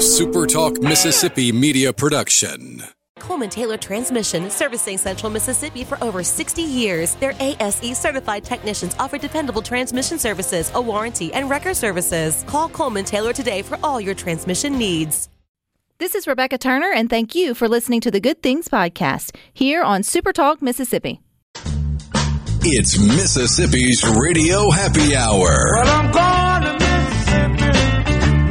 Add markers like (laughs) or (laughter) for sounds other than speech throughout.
A SuperTalk Mississippi media production. Coleman Taylor Transmission, servicing Central Mississippi for over 60 years. Their ASE certified technicians offer dependable transmission services, a warranty, and record services. Call Coleman Taylor today for all your transmission needs. This is Rebecca Turner, and thank you for listening to the Good Things Podcast here on Super Talk Mississippi. It's Mississippi's Radio Happy Hour.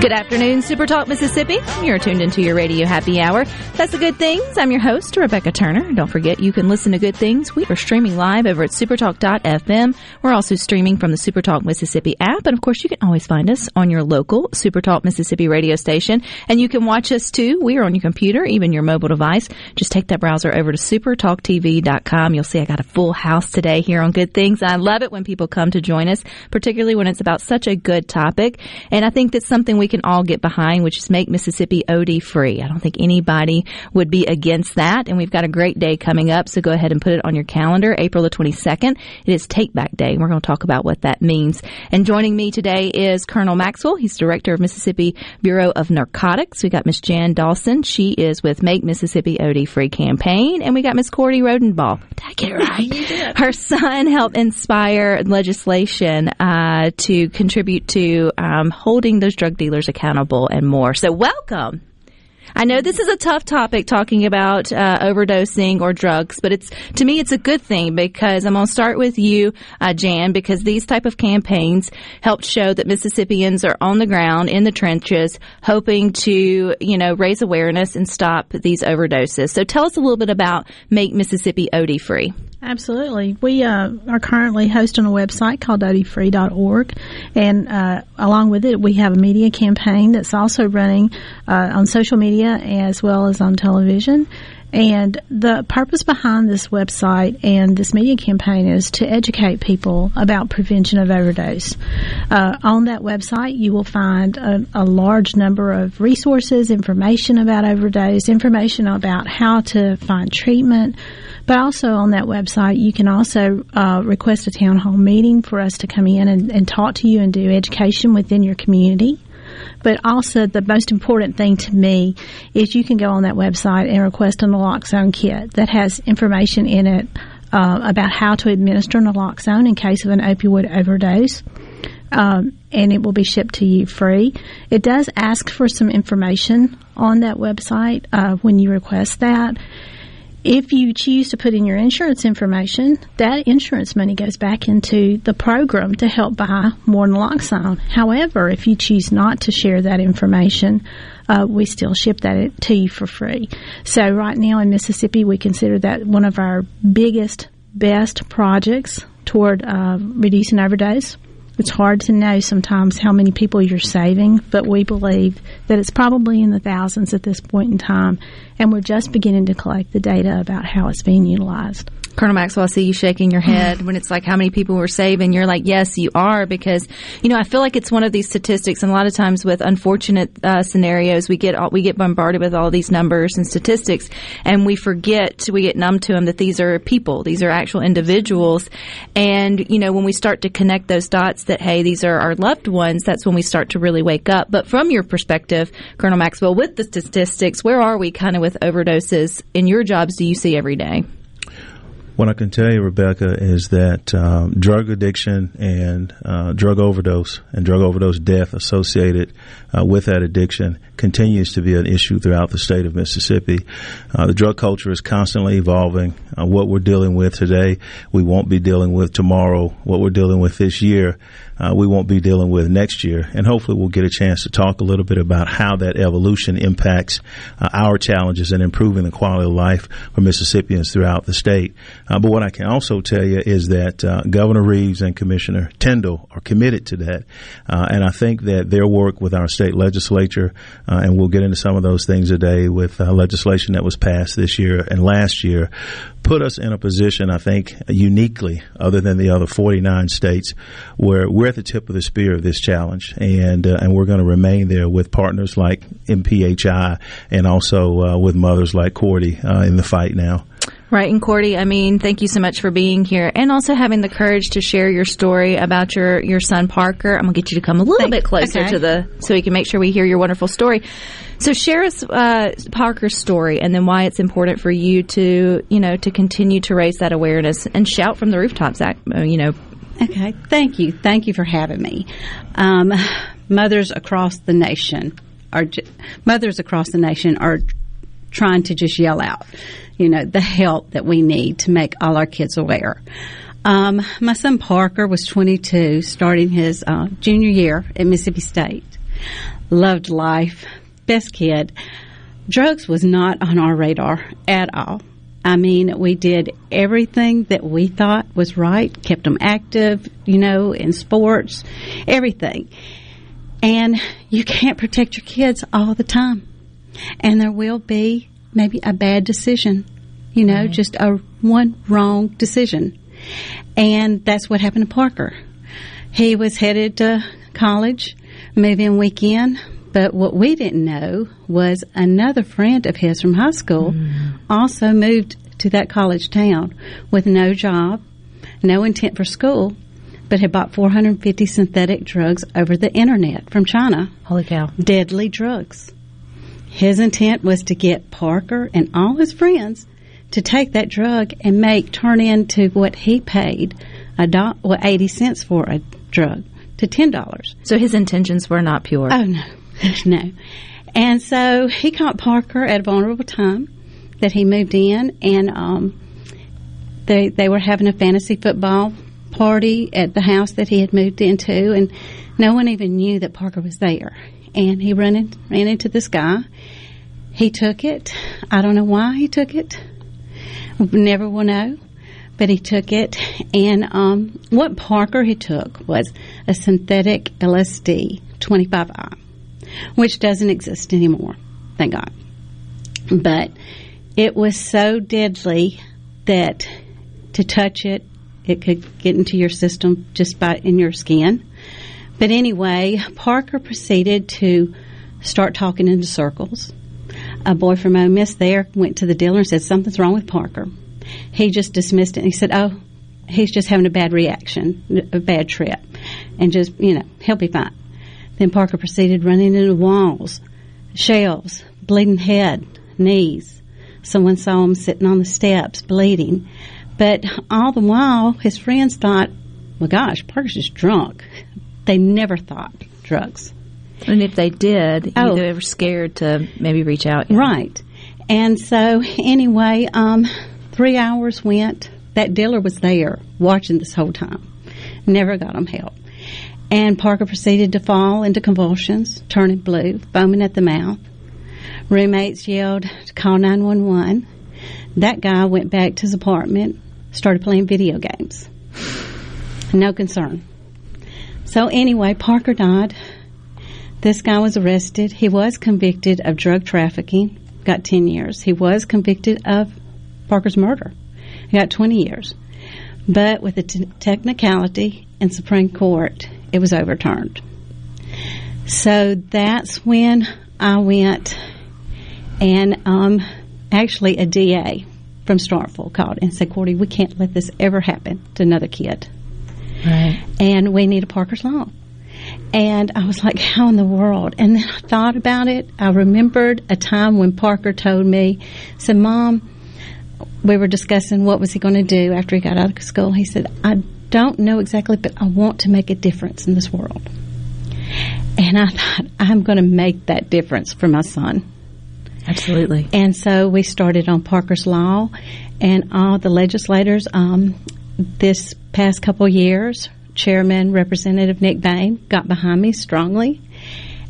Good afternoon, Super Talk Mississippi. You're tuned into your radio happy hour. That's the good things. I'm your host, Rebecca Turner. Don't forget you can listen to good things. We are streaming live over at supertalk.fm. We're also streaming from the Supertalk Mississippi app. And of course, you can always find us on your local Supertalk Mississippi radio station. And you can watch us too. We are on your computer, even your mobile device. Just take that browser over to supertalktv.com. You'll see I got a full house today here on Good Things. I love it when people come to join us, particularly when it's about such a good topic. And I think that's something we can all get behind, which is make Mississippi OD free. I don't think anybody would be against that. And we've got a great day coming up. So go ahead and put it on your calendar, April the 22nd. It is Take Back Day. We're going to talk about what that means. And joining me today is Colonel Maxwell. He's director of Mississippi Bureau of Narcotics. We got Miss Jan Dawson. She is with Make Mississippi OD Free campaign. And we got Miss Cordie Rodenbaugh. Did I get it right? Her son helped inspire legislation uh, to contribute to um, holding those drug dealers accountable and more. So welcome. I know this is a tough topic talking about uh, overdosing or drugs, but it's to me it's a good thing because I'm going to start with you, uh, Jan, because these type of campaigns help show that Mississippians are on the ground in the trenches, hoping to you know raise awareness and stop these overdoses. So tell us a little bit about Make Mississippi OD Free. Absolutely. We uh, are currently hosting a website called odfree.org, and uh, along with it, we have a media campaign that's also running uh, on social media as well as on television. And the purpose behind this website and this media campaign is to educate people about prevention of overdose. Uh, on that website, you will find a, a, large number of resources, information about overdose, information about how to find treatment. But also on that website, you can also uh, request a town hall meeting for us to come in and, and talk to you and do education within your community. But also, the most important thing to me is you can go on that website and request a naloxone kit that has information in it uh, about how to administer naloxone in case of an opioid overdose. Um, and it will be shipped to you free. It does ask for some information on that website uh, when you request that. If you choose to put in your insurance information, that insurance money goes back into the program to help buy more naloxone. However, if you choose not to share that information, uh, we still ship that to you for free. So right now in Mississippi, we consider that one of our biggest, best projects toward uh, reducing overdose. It's hard to know sometimes how many people you're saving, but we believe that it's probably in the thousands at this point in time, and we're just beginning to collect the data about how it's being utilized. Colonel Maxwell, I see you shaking your head when it's like how many people we're saving. You're like, yes, you are, because you know I feel like it's one of these statistics, and a lot of times with unfortunate uh, scenarios, we get all, we get bombarded with all these numbers and statistics, and we forget we get numb to them that these are people, these are actual individuals, and you know when we start to connect those dots that hey, these are our loved ones, that's when we start to really wake up. But from your perspective, Colonel Maxwell, with the statistics, where are we kind of with overdoses in your jobs? Do you see every day? What I can tell you, Rebecca, is that um, drug addiction and uh, drug overdose and drug overdose death associated uh, with that addiction continues to be an issue throughout the state of Mississippi. Uh, the drug culture is constantly evolving. Uh, what we're dealing with today, we won't be dealing with tomorrow. What we're dealing with this year, uh, we won't be dealing with next year. And hopefully we'll get a chance to talk a little bit about how that evolution impacts uh, our challenges in improving the quality of life for Mississippians throughout the state. Uh, but what I can also tell you is that uh, Governor Reeves and Commissioner Tindell are committed to that, uh, and I think that their work with our state legislature, uh, and we'll get into some of those things today with legislation that was passed this year and last year, put us in a position, I think, uniquely, other than the other 49 states, where we're at the tip of the spear of this challenge, and uh, and we're going to remain there with partners like MPHI and also uh, with mothers like Cordie uh, in the fight now. Right, and Cordie, I mean, thank you so much for being here and also having the courage to share your story about your, your son Parker. I'm gonna get you to come a little Thank- bit closer okay. to the so we can make sure we hear your wonderful story. So share us uh, Parker's story and then why it's important for you to you know to continue to raise that awareness and shout from the rooftops. Uh, you know, Okay, thank you. Thank you for having me. Um, mothers across the nation are j- mothers across the nation are trying to just yell out, you know, the help that we need to make all our kids aware. Um, my son Parker was 22, starting his uh, junior year at Mississippi State. Loved life, best kid. Drugs was not on our radar at all. I mean, we did everything that we thought was right, kept them active, you know, in sports, everything. And you can't protect your kids all the time. And there will be maybe a bad decision, you know, just a one wrong decision. And that's what happened to Parker. He was headed to college, move-in weekend, but what we didn't know was another friend of his from high school mm. also moved to that college town with no job, no intent for school, but had bought 450 synthetic drugs over the internet from China. holy cow! Deadly drugs. His intent was to get Parker and all his friends to take that drug and make turn into what he paid a do- well, 80 cents for a drug to $10. So his intentions were not pure. Oh no, no. And so he caught Parker at a vulnerable time that he moved in, and um, they they were having a fantasy football party at the house that he had moved into, and no one even knew that Parker was there. And he ran in, ran into this guy. He took it. I don't know why he took it. Never will know. But he took it, and um, what Parker he took was a synthetic LSD 25I, which doesn't exist anymore, thank God. But it was so deadly that to touch it, it could get into your system just by in your skin. But anyway, Parker proceeded to start talking into circles. A boy from Ole Miss there went to the dealer and said something's wrong with Parker. He just dismissed it. He said, "Oh, he's just having a bad reaction, a bad trip, and just you know he'll be fine." Then Parker proceeded running into walls, shelves, bleeding head, knees. Someone saw him sitting on the steps, bleeding. But all the while, his friends thought, "Well, gosh, Parker's just drunk." They never thought drugs. And if they did, Oh. they were scared to maybe reach out. Right. And so, anyway, um, three hours went. That dealer was there watching this whole time. Never got him help. And Parker proceeded to fall into convulsions, turning blue, foaming at the mouth. Roommates yelled to call 911. That guy went back to his apartment, started playing video games. No concern. So, anyway, Parker died. This guy was arrested. He was convicted of drug trafficking, got 10 years. He was convicted of Parker's murder, he got 20 years. But with a technicality in Supreme Court, it was overturned. So that's when I went and um, actually a DA from Starkville called and said, Cordie, we can't let this ever happen to another kid. Right. And we need a Parker's Law. And I was like, how in the world? And then I thought about it. I remembered a time when Parker told me, said, Mom, we were discussing what was he going to do after he got out of school. He said, I don't know exactly, but I want to make a difference in this world. And I thought, I'm going to make that difference for my son. Absolutely. And so we started on Parker's Law, and all the legislators um, this past couple years, Chairman Representative Nick Bain got behind me strongly,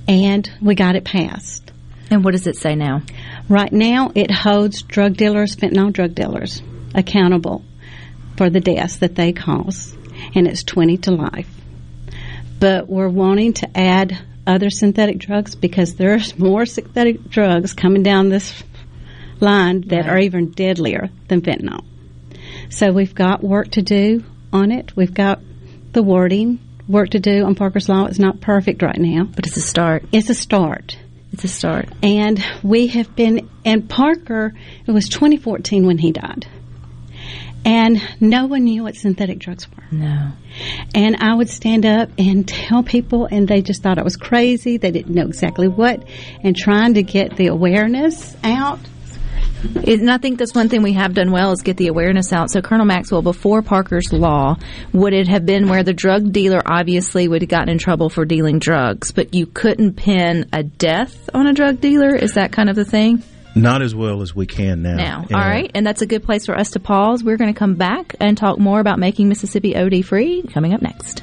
and we got it passed. And what does it say now? Right now, it holds drug dealers, fentanyl drug dealers, accountable for the deaths that they cause, and it's 20 to life. But we're wanting to add other synthetic drugs because there's (laughs) more synthetic drugs coming down this line that are even deadlier than fentanyl. So we've got work to do on it. We've got the wording work to do on Parker's Law. It's not perfect right now. But it's a start. It's a start. It's a start. And we have been, and Parker, it was 2014 when he died. And no one knew what synthetic drugs were. No. And I would stand up and tell people, and they just thought I was crazy. They didn't know exactly what. And trying to get the awareness out. It, and I think that's one thing we have done well is get the awareness out. So, Colonel Maxwell, before Parker's Law, would it have been where the drug dealer obviously would have gotten in trouble for dealing drugs, but you couldn't pin a death on a drug dealer? Is that kind of the thing? Not as well as we can now. Now, And- all right, and that's a good place for us to pause. We're going to come back and talk more about making Mississippi OD free coming up next.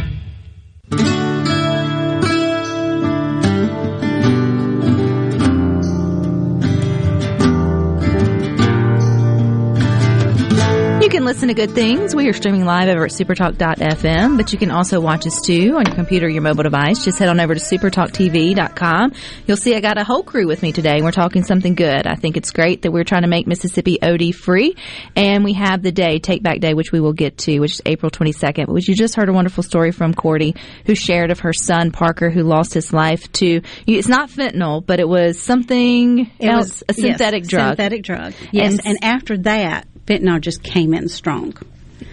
To Good Things. We are streaming live over at supertalk.fm, but you can also watch us too on your computer or your mobile device. Just head on over to supertalktv.com. You'll see I got a whole crew with me today. We're talking something good. I think it's great that we're trying to make Mississippi OD free. And we have the day, Take Back Day, which we will get to, which is April 22nd. But you just heard a wonderful story from Cordie, who shared of her son, Parker, who lost his life to, it's not fentanyl, but it was something It else, a was- yes, synthetic drug. Synthetic drug. Yes. And- And, after that, fentanyl just came in strong.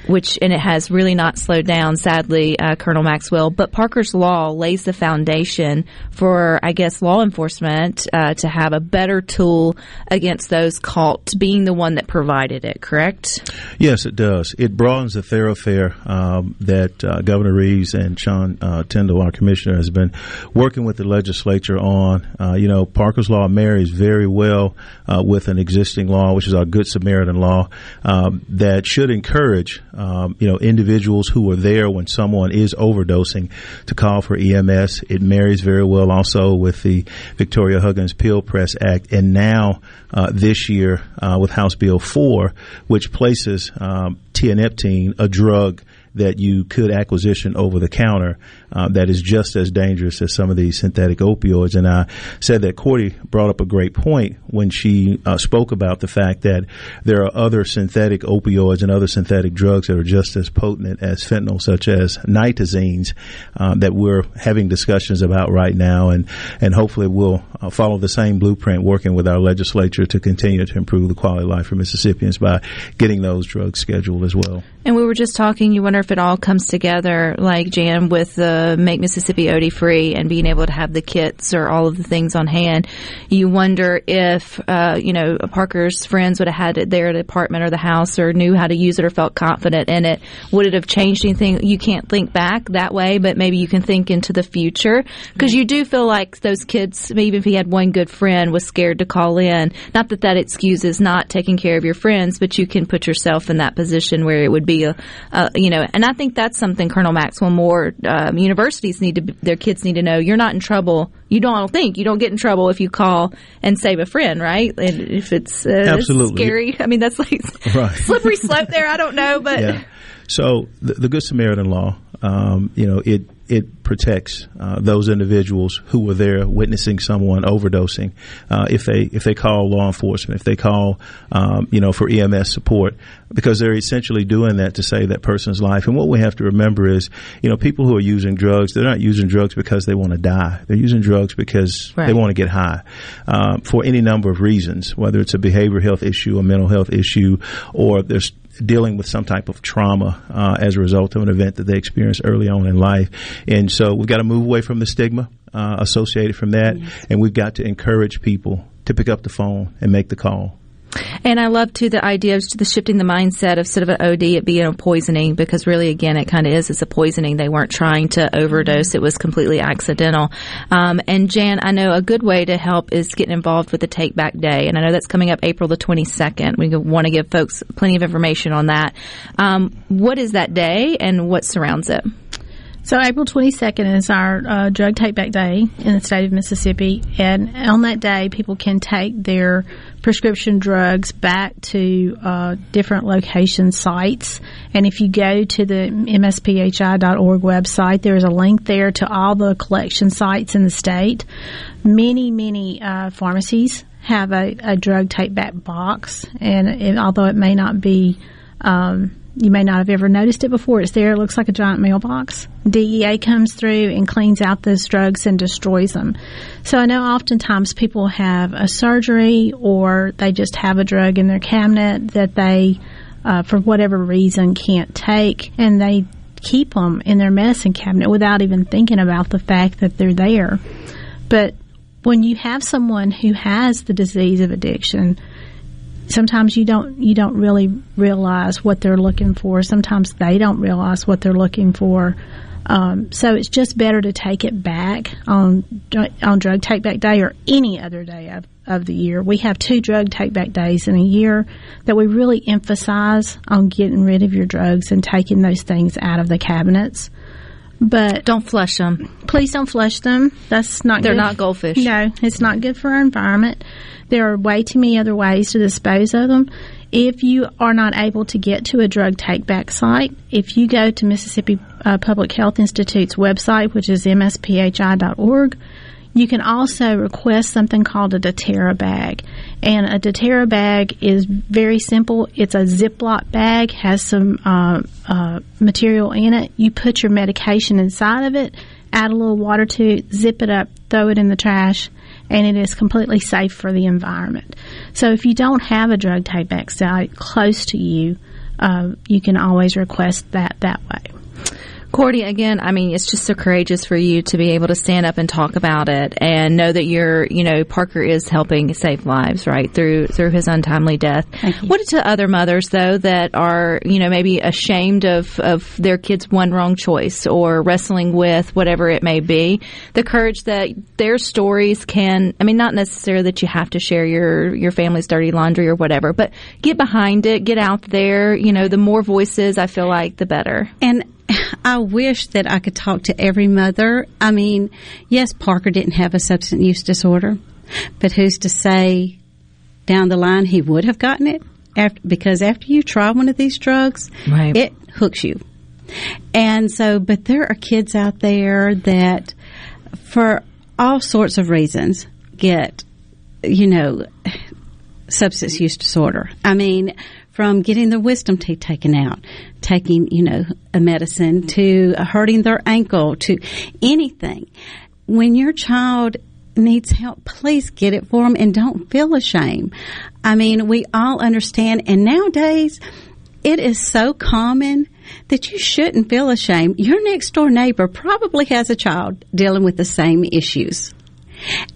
Which and it has really not slowed down, sadly, uh, Colonel Maxwell. But Parker's Law lays the foundation for, I guess, law enforcement uh, to have a better tool against those caught being the one that provided it. Correct? Yes, it does. It broadens the thoroughfare um, that uh, Governor Reeves and Sean uh, Tindell, our commissioner, has been working with the legislature on. Uh, you know, Parker's Law marries very well uh, with an existing law, which is our Good Samaritan law, um, that should encourage, um, you know, individuals who are there when someone is overdosing to call for EMS. It marries very well also with the Victoria Huggins Pill Press Act, and now uh, this year uh, with House Bill 4, which places um, tianeptine, a drug that you could acquisition over the counter uh, that is just as dangerous as some of these synthetic opioids. And I said that Cordie brought up a great point when she uh, spoke about the fact that there are other synthetic opioids and other synthetic drugs that are just as potent as fentanyl, such as nitazenes, uh, that we're having discussions about right now. And, and hopefully we'll uh, follow the same blueprint working with our legislature to continue to improve the quality of life for Mississippians by getting those drugs scheduled as well. And we were just talking. You wonder if it all comes together, like Jan, with the Make Mississippi OD Free and being able to have the kits or all of the things on hand. You wonder if, uh, you know, Parker's friends would have had it there at the apartment or the house or knew how to use it or felt confident in it. Would it have changed anything? You can't think back that way, but maybe you can think into the future because you do feel like those kids, even if he had one good friend, was scared to call in. Not that that excuses not taking care of your friends, but you can put yourself in that position where it would be a, a you know, and I think that's something Colonel Maxwell more um, universities need to their kids need to know. You're not in trouble. You don't think you don't get in trouble if you call and save a friend, right? And if it's, uh, Absolutely. scary. I mean, that's like (laughs) Right. (laughs) slippery slope there. I don't know, but yeah. So the, the Good Samaritan law, um, you know, it it protects uh, those individuals who were there witnessing someone overdosing. Uh, if they if they call law enforcement, if they call um, you know for EMS support, because they're essentially doing that to save that person's life. And what we have to remember is, you know, people who are using drugs, they're not using drugs because they want to die. They're using drugs because Right. they want to get high uh, for any number of reasons, whether it's a behavioral health issue, a mental health issue, or they're s- dealing with some type of trauma uh, as a result of an event that they experienced early on in life. And so we've got to move away from the stigma uh, associated from that, and we've got to encourage people to pick up the phone and make the call. And I love too the idea of the shifting the mindset of sort of an OD, it being a poisoning because really, again, it kind of is. It's a poisoning. They weren't trying to overdose. It was completely accidental. Um, and Jan, I know a good way to help is getting involved with the Take Back Day, and I know that's coming up April the 22nd. We want to give folks plenty of information on that. Um, what is that day and what surrounds it? So April 22nd is our uh, drug take back day in the state of Mississippi, and on that day, people can take their prescription drugs back to uh, different location sites. And if you go to the msphi.org website, there is a link there to all the collection sites in the state. Many, many uh, pharmacies have a, a drug take back box, and it, although it may not be um, you may not have ever noticed it before. It's there. It looks like a giant mailbox. DEA comes through and cleans out those drugs and destroys them. So I know oftentimes people have a surgery or they just have a drug in their cabinet that they, uh, for whatever reason, can't take, and they keep them in their medicine cabinet without even thinking about the fact that they're there. But when you have someone who has the disease of addiction, sometimes you don't you don't really realize what they're looking for. Sometimes they don't realize what they're looking for. Um, so it's just better to take it back on on drug take back day or any other day of, of the year. We have two drug take back days in a year that we really emphasize on getting rid of your drugs and taking those things out of the cabinets. But Don't flush them. please don't flush them. That's not They're good. not goldfish. No, it's not good for our environment. There are way too many other ways to dispose of them. If you are not able to get to a drug take back site, if you go to Mississippi uh, Public Health Institute's website, which is msphi.org, you can also request something called a Deterra bag. And a Deterra bag is very simple. It's a Ziploc bag, has some uh, uh, material in it. You put your medication inside of it, add a little water to it, zip it up, throw it in the trash, and it is completely safe for the environment. So if you don't have a drug take back site close to you, uh, you can always request that that way. Cordie, again, I mean, it's just so courageous for you to be able to stand up and talk about it and know that you're, you know, Parker is helping save lives, right, through through his untimely death. What to other mothers though that are, you know, maybe ashamed of of their kids' one wrong choice or wrestling with whatever it may be, the courage that their stories can. I mean, not necessarily that you have to share your your family's dirty laundry or whatever, but get behind it, get out there. You know, the more voices, I feel like, the better. And I wish that I could talk to every mother. I mean, yes, Parker didn't have a substance use disorder, but who's to say down the line he would have gotten it? After, because after you try one of these drugs, Right. it hooks you. And so, but there are kids out there that, for all sorts of reasons, get, you know, substance use disorder. I mean, from getting their wisdom teeth taken out, taking, you know, a medicine to uh, hurting their ankle to anything. When your child needs help, please get it for them and don't feel ashamed. I mean, we all understand and nowadays it is so common that you shouldn't feel ashamed. Your next door neighbor probably has a child dealing with the same issues.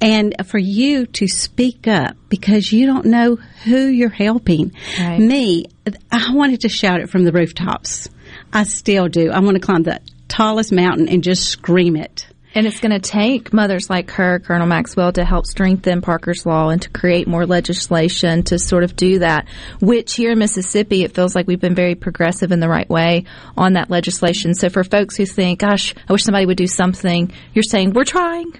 And for you to speak up because you don't know who you're helping. Right. Me, I wanted to shout it from the rooftops. I still do. I want to climb the tallest mountain and just scream it. And it's going to take mothers like her, Colonel Maxwell, to help strengthen Parker's Law and to create more legislation to sort of do that. Which here in Mississippi, it feels like we've been very progressive in the right way on that legislation. So for folks who think, gosh, I wish somebody would do something, you're saying, we're trying.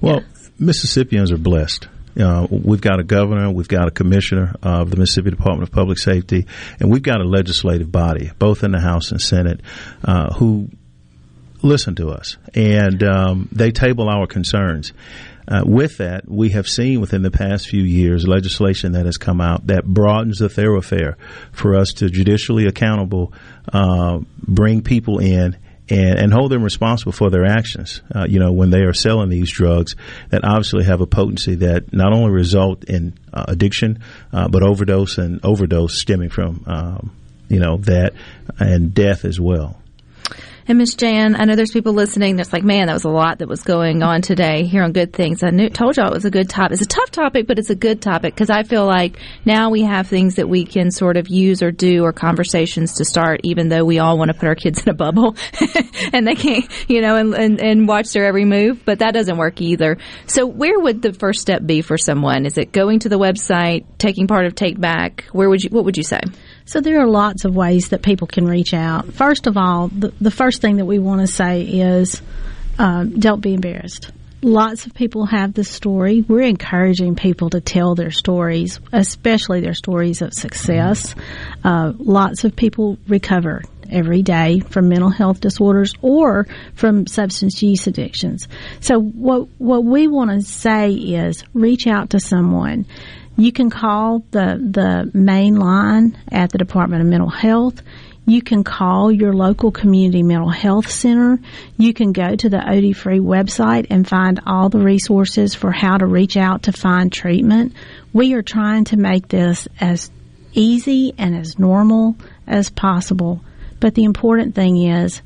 Well, Mississippians are blessed. Uh, we've got a governor, we've got a commissioner of the Mississippi Department of Public Safety, and we've got a legislative body, both in the House and Senate, uh, who listen to us and um, they table our concerns. Uh, with that, we have seen within the past few years legislation that has come out that broadens the thoroughfare for us to judicially accountable, uh, bring people in and, and hold them responsible for their actions. Uh, you know, when they are selling these drugs that obviously have a potency that not only result in uh, addiction, uh, but overdose and overdose stemming from, um, you know, that and death as well. And Miss Jan, I know there's people listening that's like, man, that was a lot that was going on today here on Good Things. I knew, told y'all it was a good topic. It's a tough topic, but it's a good topic because I feel like now we have things that we can sort of use or do or conversations to start, even though we all want to put our kids (laughs) in a bubble (laughs) and they can't, you know, and, and, and watch their every move, but that doesn't work either. So where would the first step be for someone? Is it going to the website, taking part of Take Back? Where would you, what would you say? So there are lots of ways that people can reach out. First of all, the, the first thing that we want to say is um, don't be embarrassed. Lots of people have this story. We're encouraging people to tell their stories, especially their stories of success. Uh, lots of people recover every day from mental health disorders or from substance use addictions. So what what we want to say is reach out to someone. You can call the the main line at the Department of Mental Health. You can call your local community mental health center. You can go to the OD Free website and find all the resources for how to reach out to find treatment. We are trying to make this as easy and as normal as possible. But the important thing is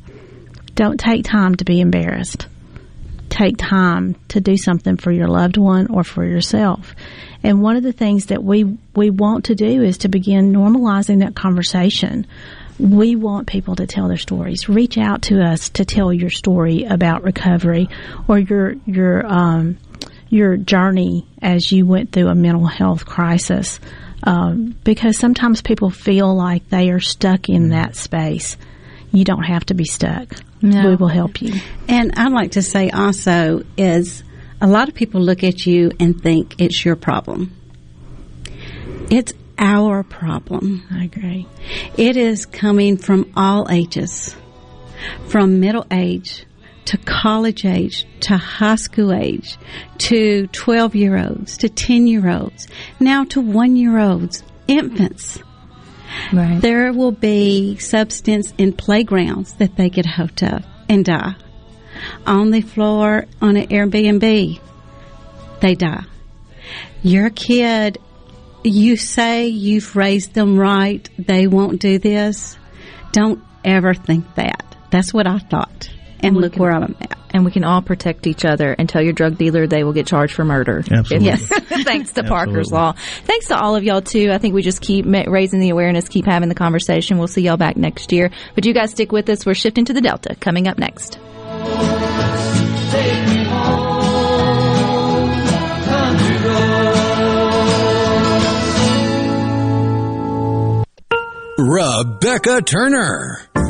don't take time to be embarrassed. Take time to do something for your loved one or for yourself. And one of the things that we, we want to do is to begin normalizing that conversation we want people to tell their stories. Reach out to us to tell your story about recovery or your your um, your journey as you went through a mental health crisis. Um, because sometimes people feel like they are stuck in that space. You don't have to be stuck. No. We will help you. And I'd like to say also is a lot of people look at you and think it's your problem. It's our problem. I agree. It is coming from all ages, from middle age to college age to high school age to 12 year olds to 10 year olds, now to one year olds, infants. Right. There will be substance in playgrounds that they get hooked up and die. On the floor on an Airbnb, they die. Your kid you say you've raised them right, they won't do this. Don't ever think that. That's what I thought. And We look can- where I'm at. And we can all protect each other and tell your drug dealer they will get charged for murder. Absolutely. Yes. (laughs) Thanks to Parker's Absolutely. Law. Thanks to all of y'all too. I think we just keep raising the awareness, keep having the conversation. We'll see y'all back next year. But you guys stick with us. We're shifting to the Delta coming up next. Rebecca Turner.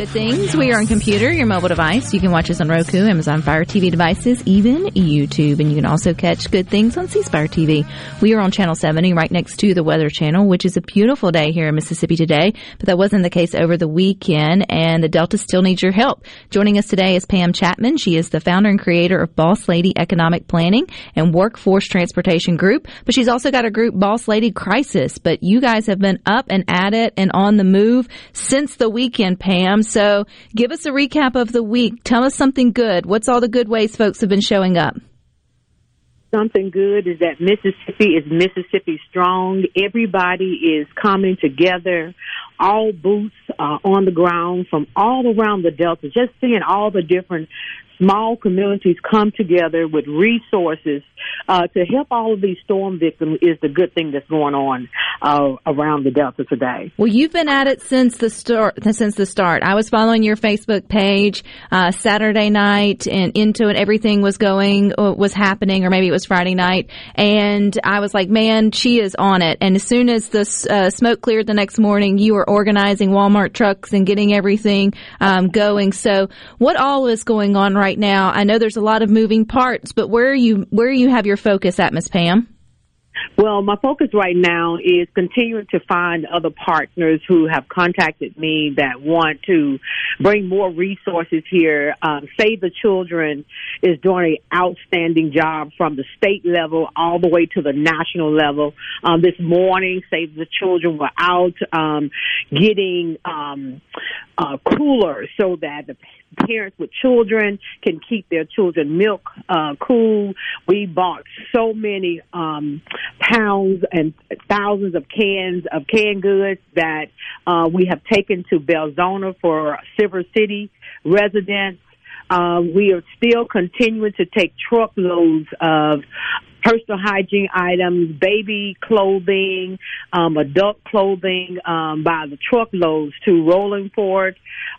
Good Things. We are on computer, your mobile device. You can watch us on Roku, Amazon Fire TV devices, even YouTube. And you can also catch Good Things on C Spire TV. We are on Channel 70 right next to the Weather Channel, which is a beautiful day here in Mississippi today. But that wasn't the case over the weekend, and the Delta still needs your help. Joining us today is Pam Chatman. She is the founder and creator of Boss Lady Economic Planning and Workforce Transportation Group. But she's also got a group, Boss Lady Crisis. But you guys have been up and at it and on the move since the weekend, Pam. So give us a recap of the week. Tell us something good. What's all the good ways folks have been showing up? something good is that Mississippi is Mississippi strong. Everybody is coming together. All boots are on the ground from all around the Delta. Just seeing all the different small communities come together with resources uh, to help all of these storm victims is the good thing that's going on uh, around the Delta today. Well, you've been at it since the start. Since the start, I was following your Facebook page uh, Saturday night and into it. Everything was going uh, was happening, or maybe it was Friday night, and I was like, "Man, she is on it." And as soon as the uh, smoke cleared the next morning, you were organizing Walmart trucks and getting everything um, going. So, what all is going on right now? I know there's a lot of moving parts, but where are you where you have your focus at, Miss Pam? Well, my focus right now is continuing to find other partners who have contacted me that want to bring more resources here. Um, Save the Children is doing an outstanding job from the state level all the way to the national level. Um, this morning, Save the Children were out um, getting um, uh, coolers so that the parents with children can keep their children milk uh, cool. We bought so many um, pounds and thousands of cans of canned goods that uh, we have taken to Belzoni for Silver City residents. Uh, we are still continuing to take truckloads of personal hygiene items, baby clothing, um, adult clothing um, by the truckloads to Rolling Fork.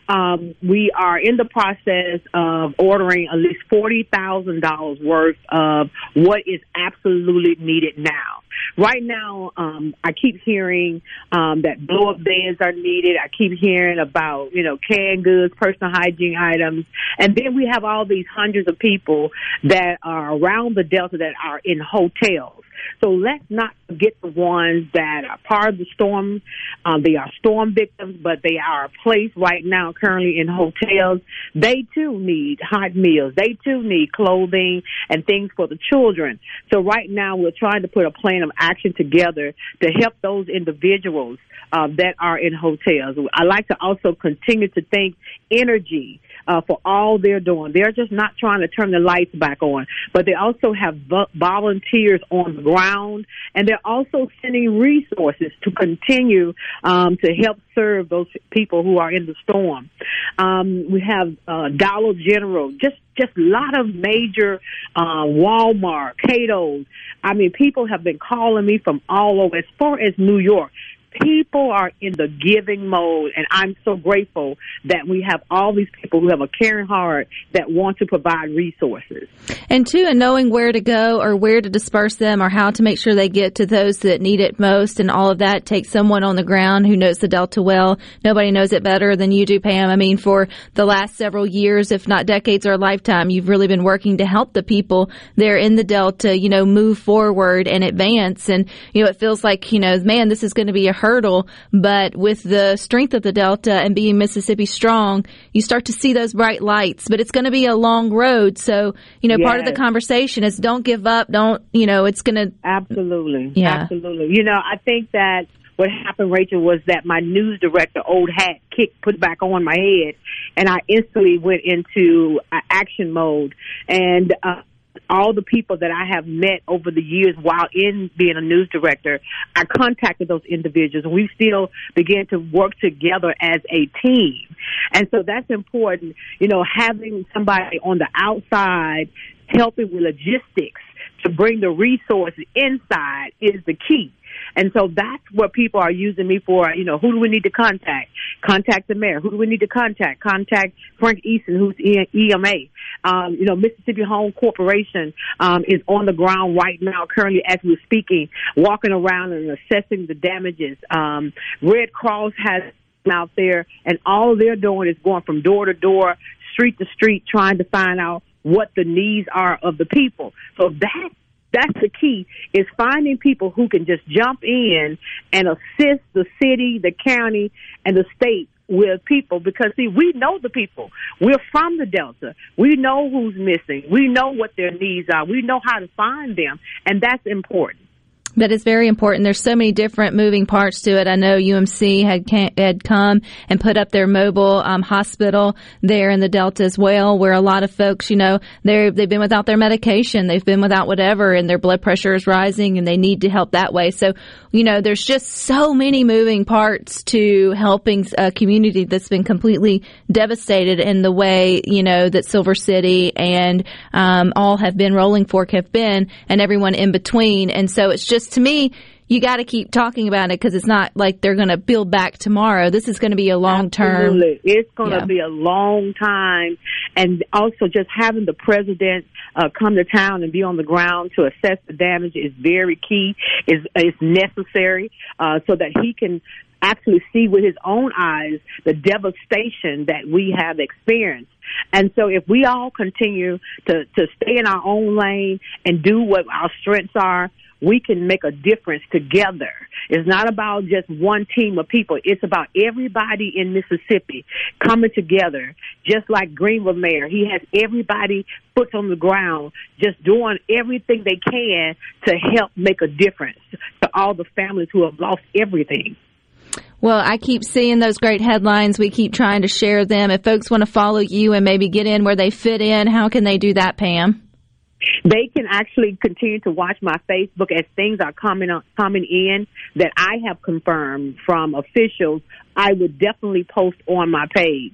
Um, we are in the process of ordering at least forty thousand dollars worth of what is absolutely needed now. Right now, um, I keep hearing um, that blow up beds are needed. I keep hearing about you know canned goods, personal hygiene items, and then we have all these hundreds of people that are around the Delta that are in hotels. So let's not forget the ones that are part of the storm. Um, they are storm victims, but they are placed right now currently in hotels. They too need hot meals. They too need clothing and things for the children. So right now we're trying to put a plan of action together to help those individuals uh, that are in hotels. I like to also continue to thank Entergy uh, for all they're doing. They're just not trying to turn the lights back on, but they also have vo- volunteers on the ground, and they're also sending resources to continue um, to help serve those people who are in the storm. Um, we have uh, Dollar General, just just a lot of major uh, Walmart, Cato's. I mean, people have been calling me from all over, as far as New York people are in the giving mode and I'm so grateful that we have all these people who have a caring heart that want to provide resources. And two, and knowing where to go or where to disperse them or how to make sure they get to those that need it most and all of that takes someone on the ground who knows the Delta well. Nobody knows it better than you do, Pam. I mean, for the last several years, if not decades or a lifetime, you've really been working to help the people there in the Delta, you know, move forward and advance. And, you know, it feels like, you know, man, this is going to be a hurdle, but with the strength of the Delta and being Mississippi strong, you start to see those bright lights, but it's going to be a long road. So, you know, yes. part of the conversation is don't give up. Don't, you know, it's going to. Absolutely. Yeah. Absolutely. You know, I think that what happened, Rachel, was that my news director, old hat, kicked, put back on my head, and I instantly went into uh, action mode. And uh, all the people that I have met over the years while in being a news director, I contacted those individuals and we still began to work together as a team. And so that's important, you know, having somebody on the outside helping with logistics to bring the resources inside is the key. And so that's what people are using me for. You know, who do we need to contact? Contact the mayor. Who do we need to contact? Contact Frank Easton, who's EMA. Um, you know, Mississippi Home Corporation um, is on the ground right now, currently as we're speaking, walking around and assessing the damages. Um, Red Cross has out there, and all they're doing is going from door to door, street to street, trying to find out what the needs are of the people. So that that's the key is finding people who can just jump in and assist the city, the county, and the state with people. Because see we know the people. We're from the delta. We know who's missing. We know what their needs are. We know how to find them and that's important That is very important. There's so many different moving parts to it. I know UMC had had come and put up their mobile um, hospital there in the Delta as well, where a lot of folks, you know, they they've been without their medication, they've been without whatever, and their blood pressure is rising, and they need to help that way. So, you know, there's just so many moving parts to helping a community that's been completely devastated in the way you know that Silver City and um, all have been, Rolling Fork have been, and everyone in between. And so it's just to me, you got to keep talking about it because it's not like they're going to build back tomorrow. This is going to be a long term. Absolutely. It's going to Yeah. be a long time. And also just having the president uh, come to town and be on the ground to assess the damage is very key, is, is necessary, uh, so that he can actually see with his own eyes the devastation that we have experienced. And so if we all continue to, to stay in our own lane and do what our strengths are, we can make a difference together. It's not about just one team of people. It's about everybody in Mississippi coming together, just like Greenville Mayor. He has everybody foot on the ground, just doing everything they can to help make a difference to all the families who have lost everything. Well, I keep seeing those great headlines. We keep trying to share them. If folks want to follow you and maybe get in where they fit in, how can they do that, Pam? They can actually continue to watch my Facebook as things are coming coming in that I have confirmed from officials. I would definitely post on my page.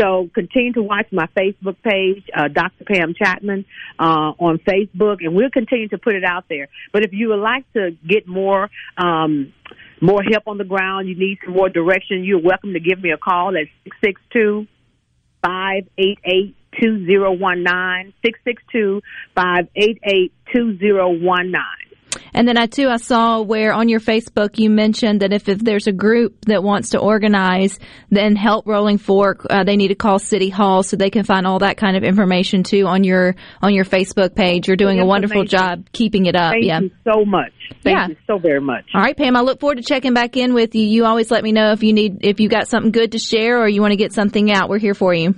So continue to watch my Facebook page, uh, Dr. Pam Chatman, uh, on Facebook, and we'll continue to put it out there. But if you would like to get more, um, more help on the ground, you need some more direction, you're welcome to give me a call at 662 588 2019 662 588 2019. And then I too I saw where on your Facebook you mentioned that if, if there's a group that wants to organize, then help Rolling Fork, uh, they need to call City Hall so they can find all that kind of information too on your on your Facebook page. You're doing a wonderful job keeping it up. Thank yeah. you so much. Thank Yeah. you so very much. All right, Pam. I look forward to checking back in with you. You always let me know if you need if you got something good to share or you want to get something out. We're here for you.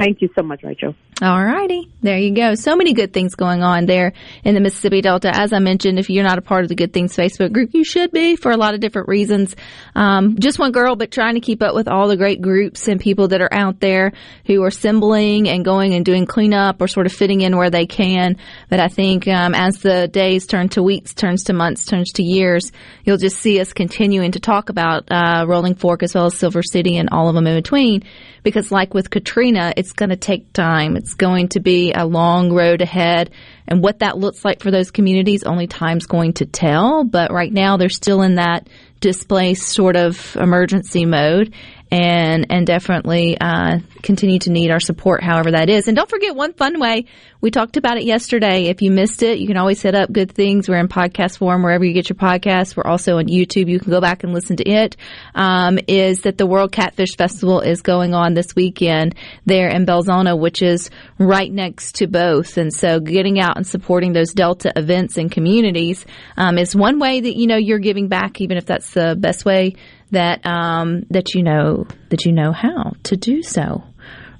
Thank you so much, Rachel. All righty. There you go. So many good things going on there in the Mississippi Delta. As I mentioned, if you're not a part of the Good Things Facebook group, you should be for a lot of different reasons. Um, just one girl, but trying to keep up with all the great groups and people that are out there who are assembling and going and doing cleanup or sort of fitting in where they can. But I think um, as the days turn to weeks, turns to months, turns to years, you'll just see us continuing to talk about uh, Rolling Fork as well as Silver City and all of them in between. Because like with Katrina, it's going to take time. It's going to be a long road ahead. And what that looks like for those communities, only time's going to tell. But right now, they're still in that displaced sort of emergency mode and and definitely uh, continue to need our support however that is. And don't forget one fun way. We talked about it yesterday. If you missed it you can always hit up good things. We're in podcast form wherever you get your podcasts. We're also on youtube. You can go back and listen to it. Um, is that the world catfish festival is going on this weekend there in Belzoni which is right next to both. And so getting out and supporting those delta events and communities um, is one way that you know you're giving back even if that's the best way that um, that you know that you know how to do so.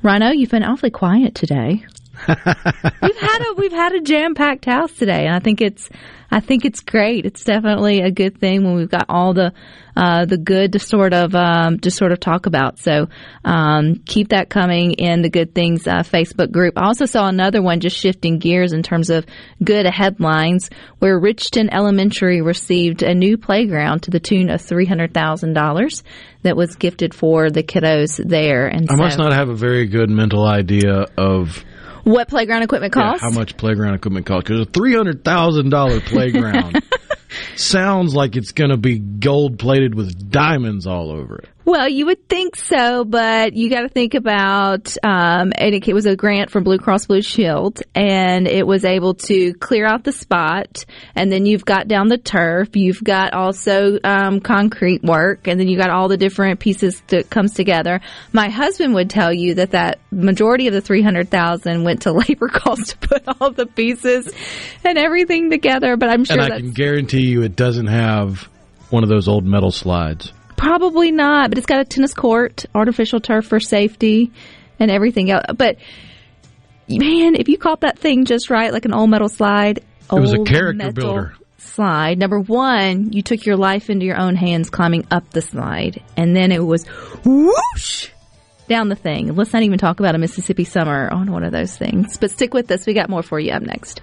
Rhino, you've been awfully quiet today. (laughs) we've had a we've had a jam packed house today, and I think it's I think it's great. It's definitely a good thing when we've got all the uh, the good to sort of um, to sort of talk about. So um, keep that coming in the good things uh, Facebook group. I also saw another one just shifting gears in terms of good headlines where Richton Elementary received a new playground to the tune of three hundred thousand dollars that was gifted for the kiddos there. And I so must not have a very good mental idea of what playground equipment yeah, costs. how much playground equipment costs. Because a three hundred thousand dollar (laughs) playground sounds like it's going to be gold plated with diamonds all over it. Well, you would think so, but you got to think about, um, and it, it was a grant from Blue Cross Blue Shield, and it was able to clear out the spot, and then you've got down the turf, you've got also um, concrete work, and then you got all the different pieces that comes together. My husband would tell you that that majority of the three hundred thousand went to (laughs) labor costs to put all the pieces and everything together, but I'm sure and I can guarantee you it doesn't have one of those old metal slides. Probably not, but it's got a tennis court, artificial turf for safety, and everything else. But man, if you caught that thing just right, like an old metal slide, It was a character builder. slide, number one, you took your life into your own hands climbing up the slide, and then it was whoosh down the thing. Let's not even talk about a Mississippi summer on one of those things. But stick with us. We got more for you up next.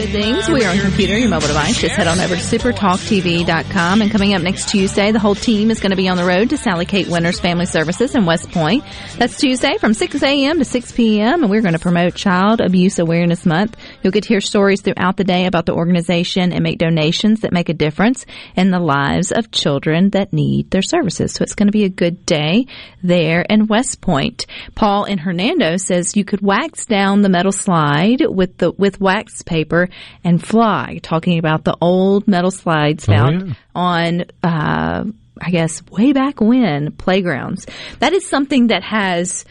Good things. We are on computer, your mobile device. Just head on over to supertalktv.com. And coming up next Tuesday, the whole team is going to be on the road to Sally Kate Winters Family Services in West Point. That's Tuesday from 6 a.m. to 6 p.m. And we're going to promote Child Abuse Awareness Month. You'll get to hear stories throughout the day about the organization and make donations that make a difference in the lives of children that need their services. So it's going to be a good day there in West Point. Paul in Hernando says you could wax down the metal slide with the with wax paper and fly. Talking about the old metal slides Oh, found yeah. on, uh, I guess, way back when playgrounds. That is something that has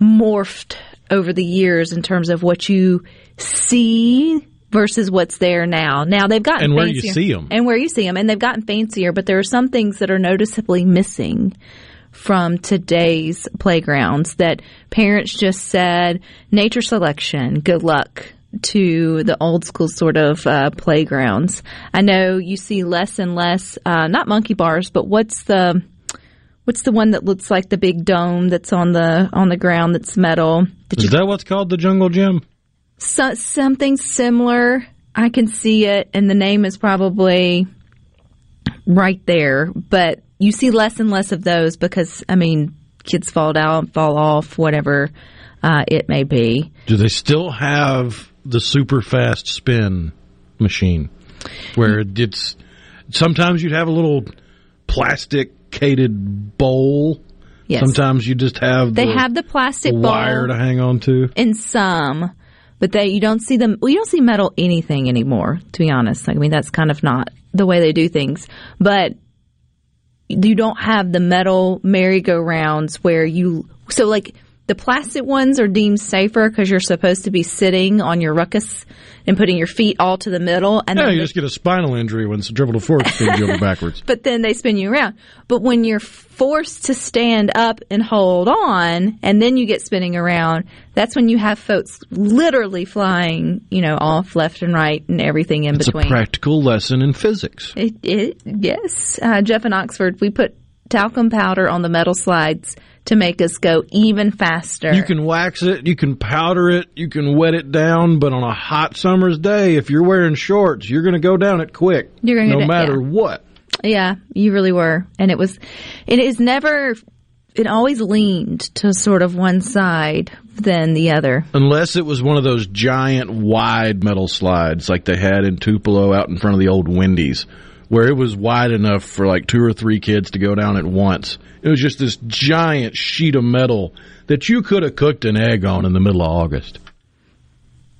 morphed over the years in terms of what you see versus what's there now. Now they've gotten And where you fancier. see 'em. and where you see them, and they've gotten fancier. But there are some things that are noticeably missing from today's playgrounds that parents just said nature selection good luck to the old school sort of uh, playgrounds i know you see less and less uh, not monkey bars but what's the what's the one that looks like the big dome that's on the on the ground that's metal that Is that what's called the jungle gym? so, something similar. I can see it, and the name is probably right there. But you see less and less of those because, I mean, kids fall down, fall off, whatever uh, it may be. Do they still have the super fast spin machine where it's sometimes you'd have a little plasticated bowl. Yes. Sometimes you just have They the, have the plastic the bowl wire to hang on to. in some, but they you don't see them. Well, you don't see metal anything anymore. To be honest, I mean that's kind of not the way they do things. But you don't have the metal merry-go-rounds where you so like the plastic ones are deemed safer because you're supposed to be sitting on your ruckus and putting your feet all to the middle and Yeah, then you the- just get a spinal injury when centripetal force spins you over backwards. (laughs) but then they spin you around. But when you're forced to stand up and hold on, and then you get spinning around, that's when you have folks literally flying, you know, off left and right and everything in It's a between. practical lesson in physics. It, it, yes, uh, Jeff in Oxford, we put talcum powder on the metal slides to make us go even faster. You can wax it, you can powder it, you can wet it down, but on a hot summer's day, if you're wearing shorts, you're going to go down it quick. You're gonna no go matter yeah. what. Yeah, you really were. And it was, it is never, it always leaned to sort of one side than the other. Unless it was one of those giant wide metal slides like they had in Tupelo out in front of the old Wendy's, where it was wide enough for like two or three kids to go down at once. It was just this giant sheet of metal that you could have cooked an egg on in the middle of August.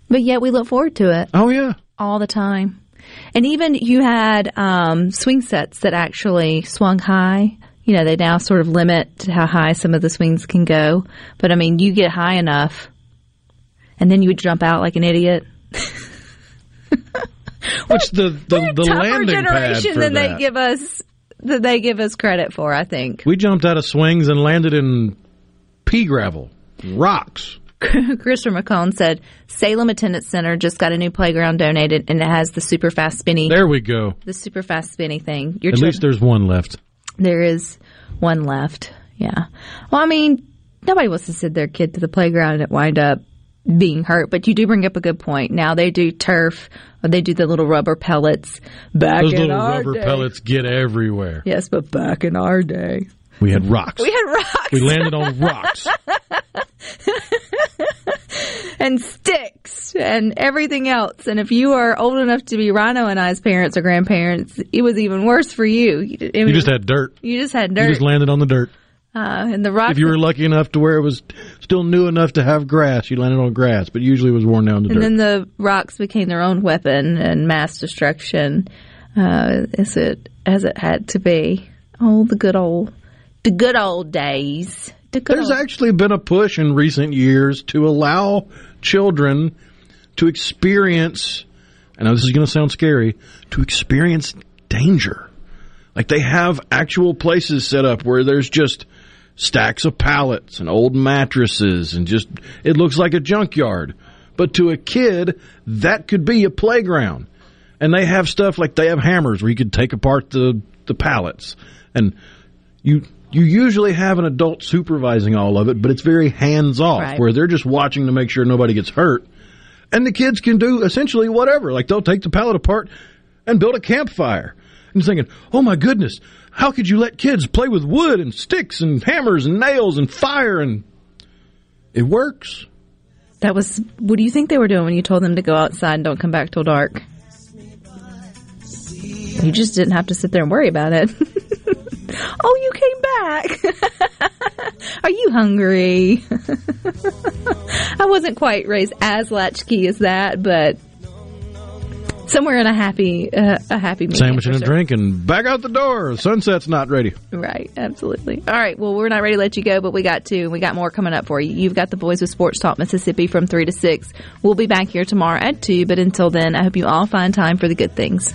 But yet we look forward to it. Oh, yeah. All the time. And even you had um, swing sets that actually swung high. You know, they now sort of limit how high some of the swings can go. But I mean, you get high enough, and then you would jump out like an idiot. (laughs) (laughs) Which the, the, the landing pad generation for than that. they give us that they give us credit for. I think. we jumped out of swings and landed in pea gravel, rocks. (laughs) Christopher McCone said Salem Attendance Center just got a new playground donated, and it has the super fast spinny. There we go. The super fast spinny thing. Your At children- least there's one left. There is one left. Yeah. Well, I mean, nobody wants to send their kid to the playground and it wind up being hurt, but you do bring up a good point. Now they do turf or they do the little rubber pellets back Those in little our rubber day. pellets get everywhere. Yes, but back in our day. We had rocks. We had rocks. We landed on rocks. (laughs) and sticks and everything else. And if you are old enough to be Rhino and I's parents or grandparents, it was even worse for you. You, it You was- just had dirt. you just had dirt. You just landed on the dirt. Uh, and the rocks. If you were lucky enough to where it was still new enough to have grass, you landed on grass, but usually it was worn down to and dirt. And then the rocks became their own weapon and mass destruction. Uh, as it as it had to be. Oh, the good old, the good old days. The good There's old- actually been a push in recent years to allow children to experience, I know this is going to sound scary, to experience danger. Like they have actual places set up where there's just stacks of pallets and old mattresses and just, it looks like a junkyard. But to a kid, that could be a playground. And they have stuff like they have hammers where you could take apart the, the pallets. And you you usually have an adult supervising all of it, but it's very hands off Right. where they're just watching to make sure nobody gets hurt. And the kids can do essentially whatever. Like they'll take the pallet apart and build a campfire. And thinking, oh my goodness, how could you let kids play with wood and sticks and hammers and nails and fire and it works. That was. What do you think they were doing when you told them to go outside and don't come back till dark? You just didn't have to sit there and worry about it. (laughs) oh, you came back. (laughs) Are you hungry? (laughs) I wasn't quite raised as latchkey as that, but somewhere in a happy, uh, a happy medium Sandwich for and a drink and back out the door. Sunset's not ready. Right, absolutely. All right, well, we're not ready to let you go, but we got to, and we got more coming up for you. You've got the Boys with Sports Talk Mississippi from 3 to 6. We'll be back here tomorrow at 2, but until then, I hope you all find time for the good things.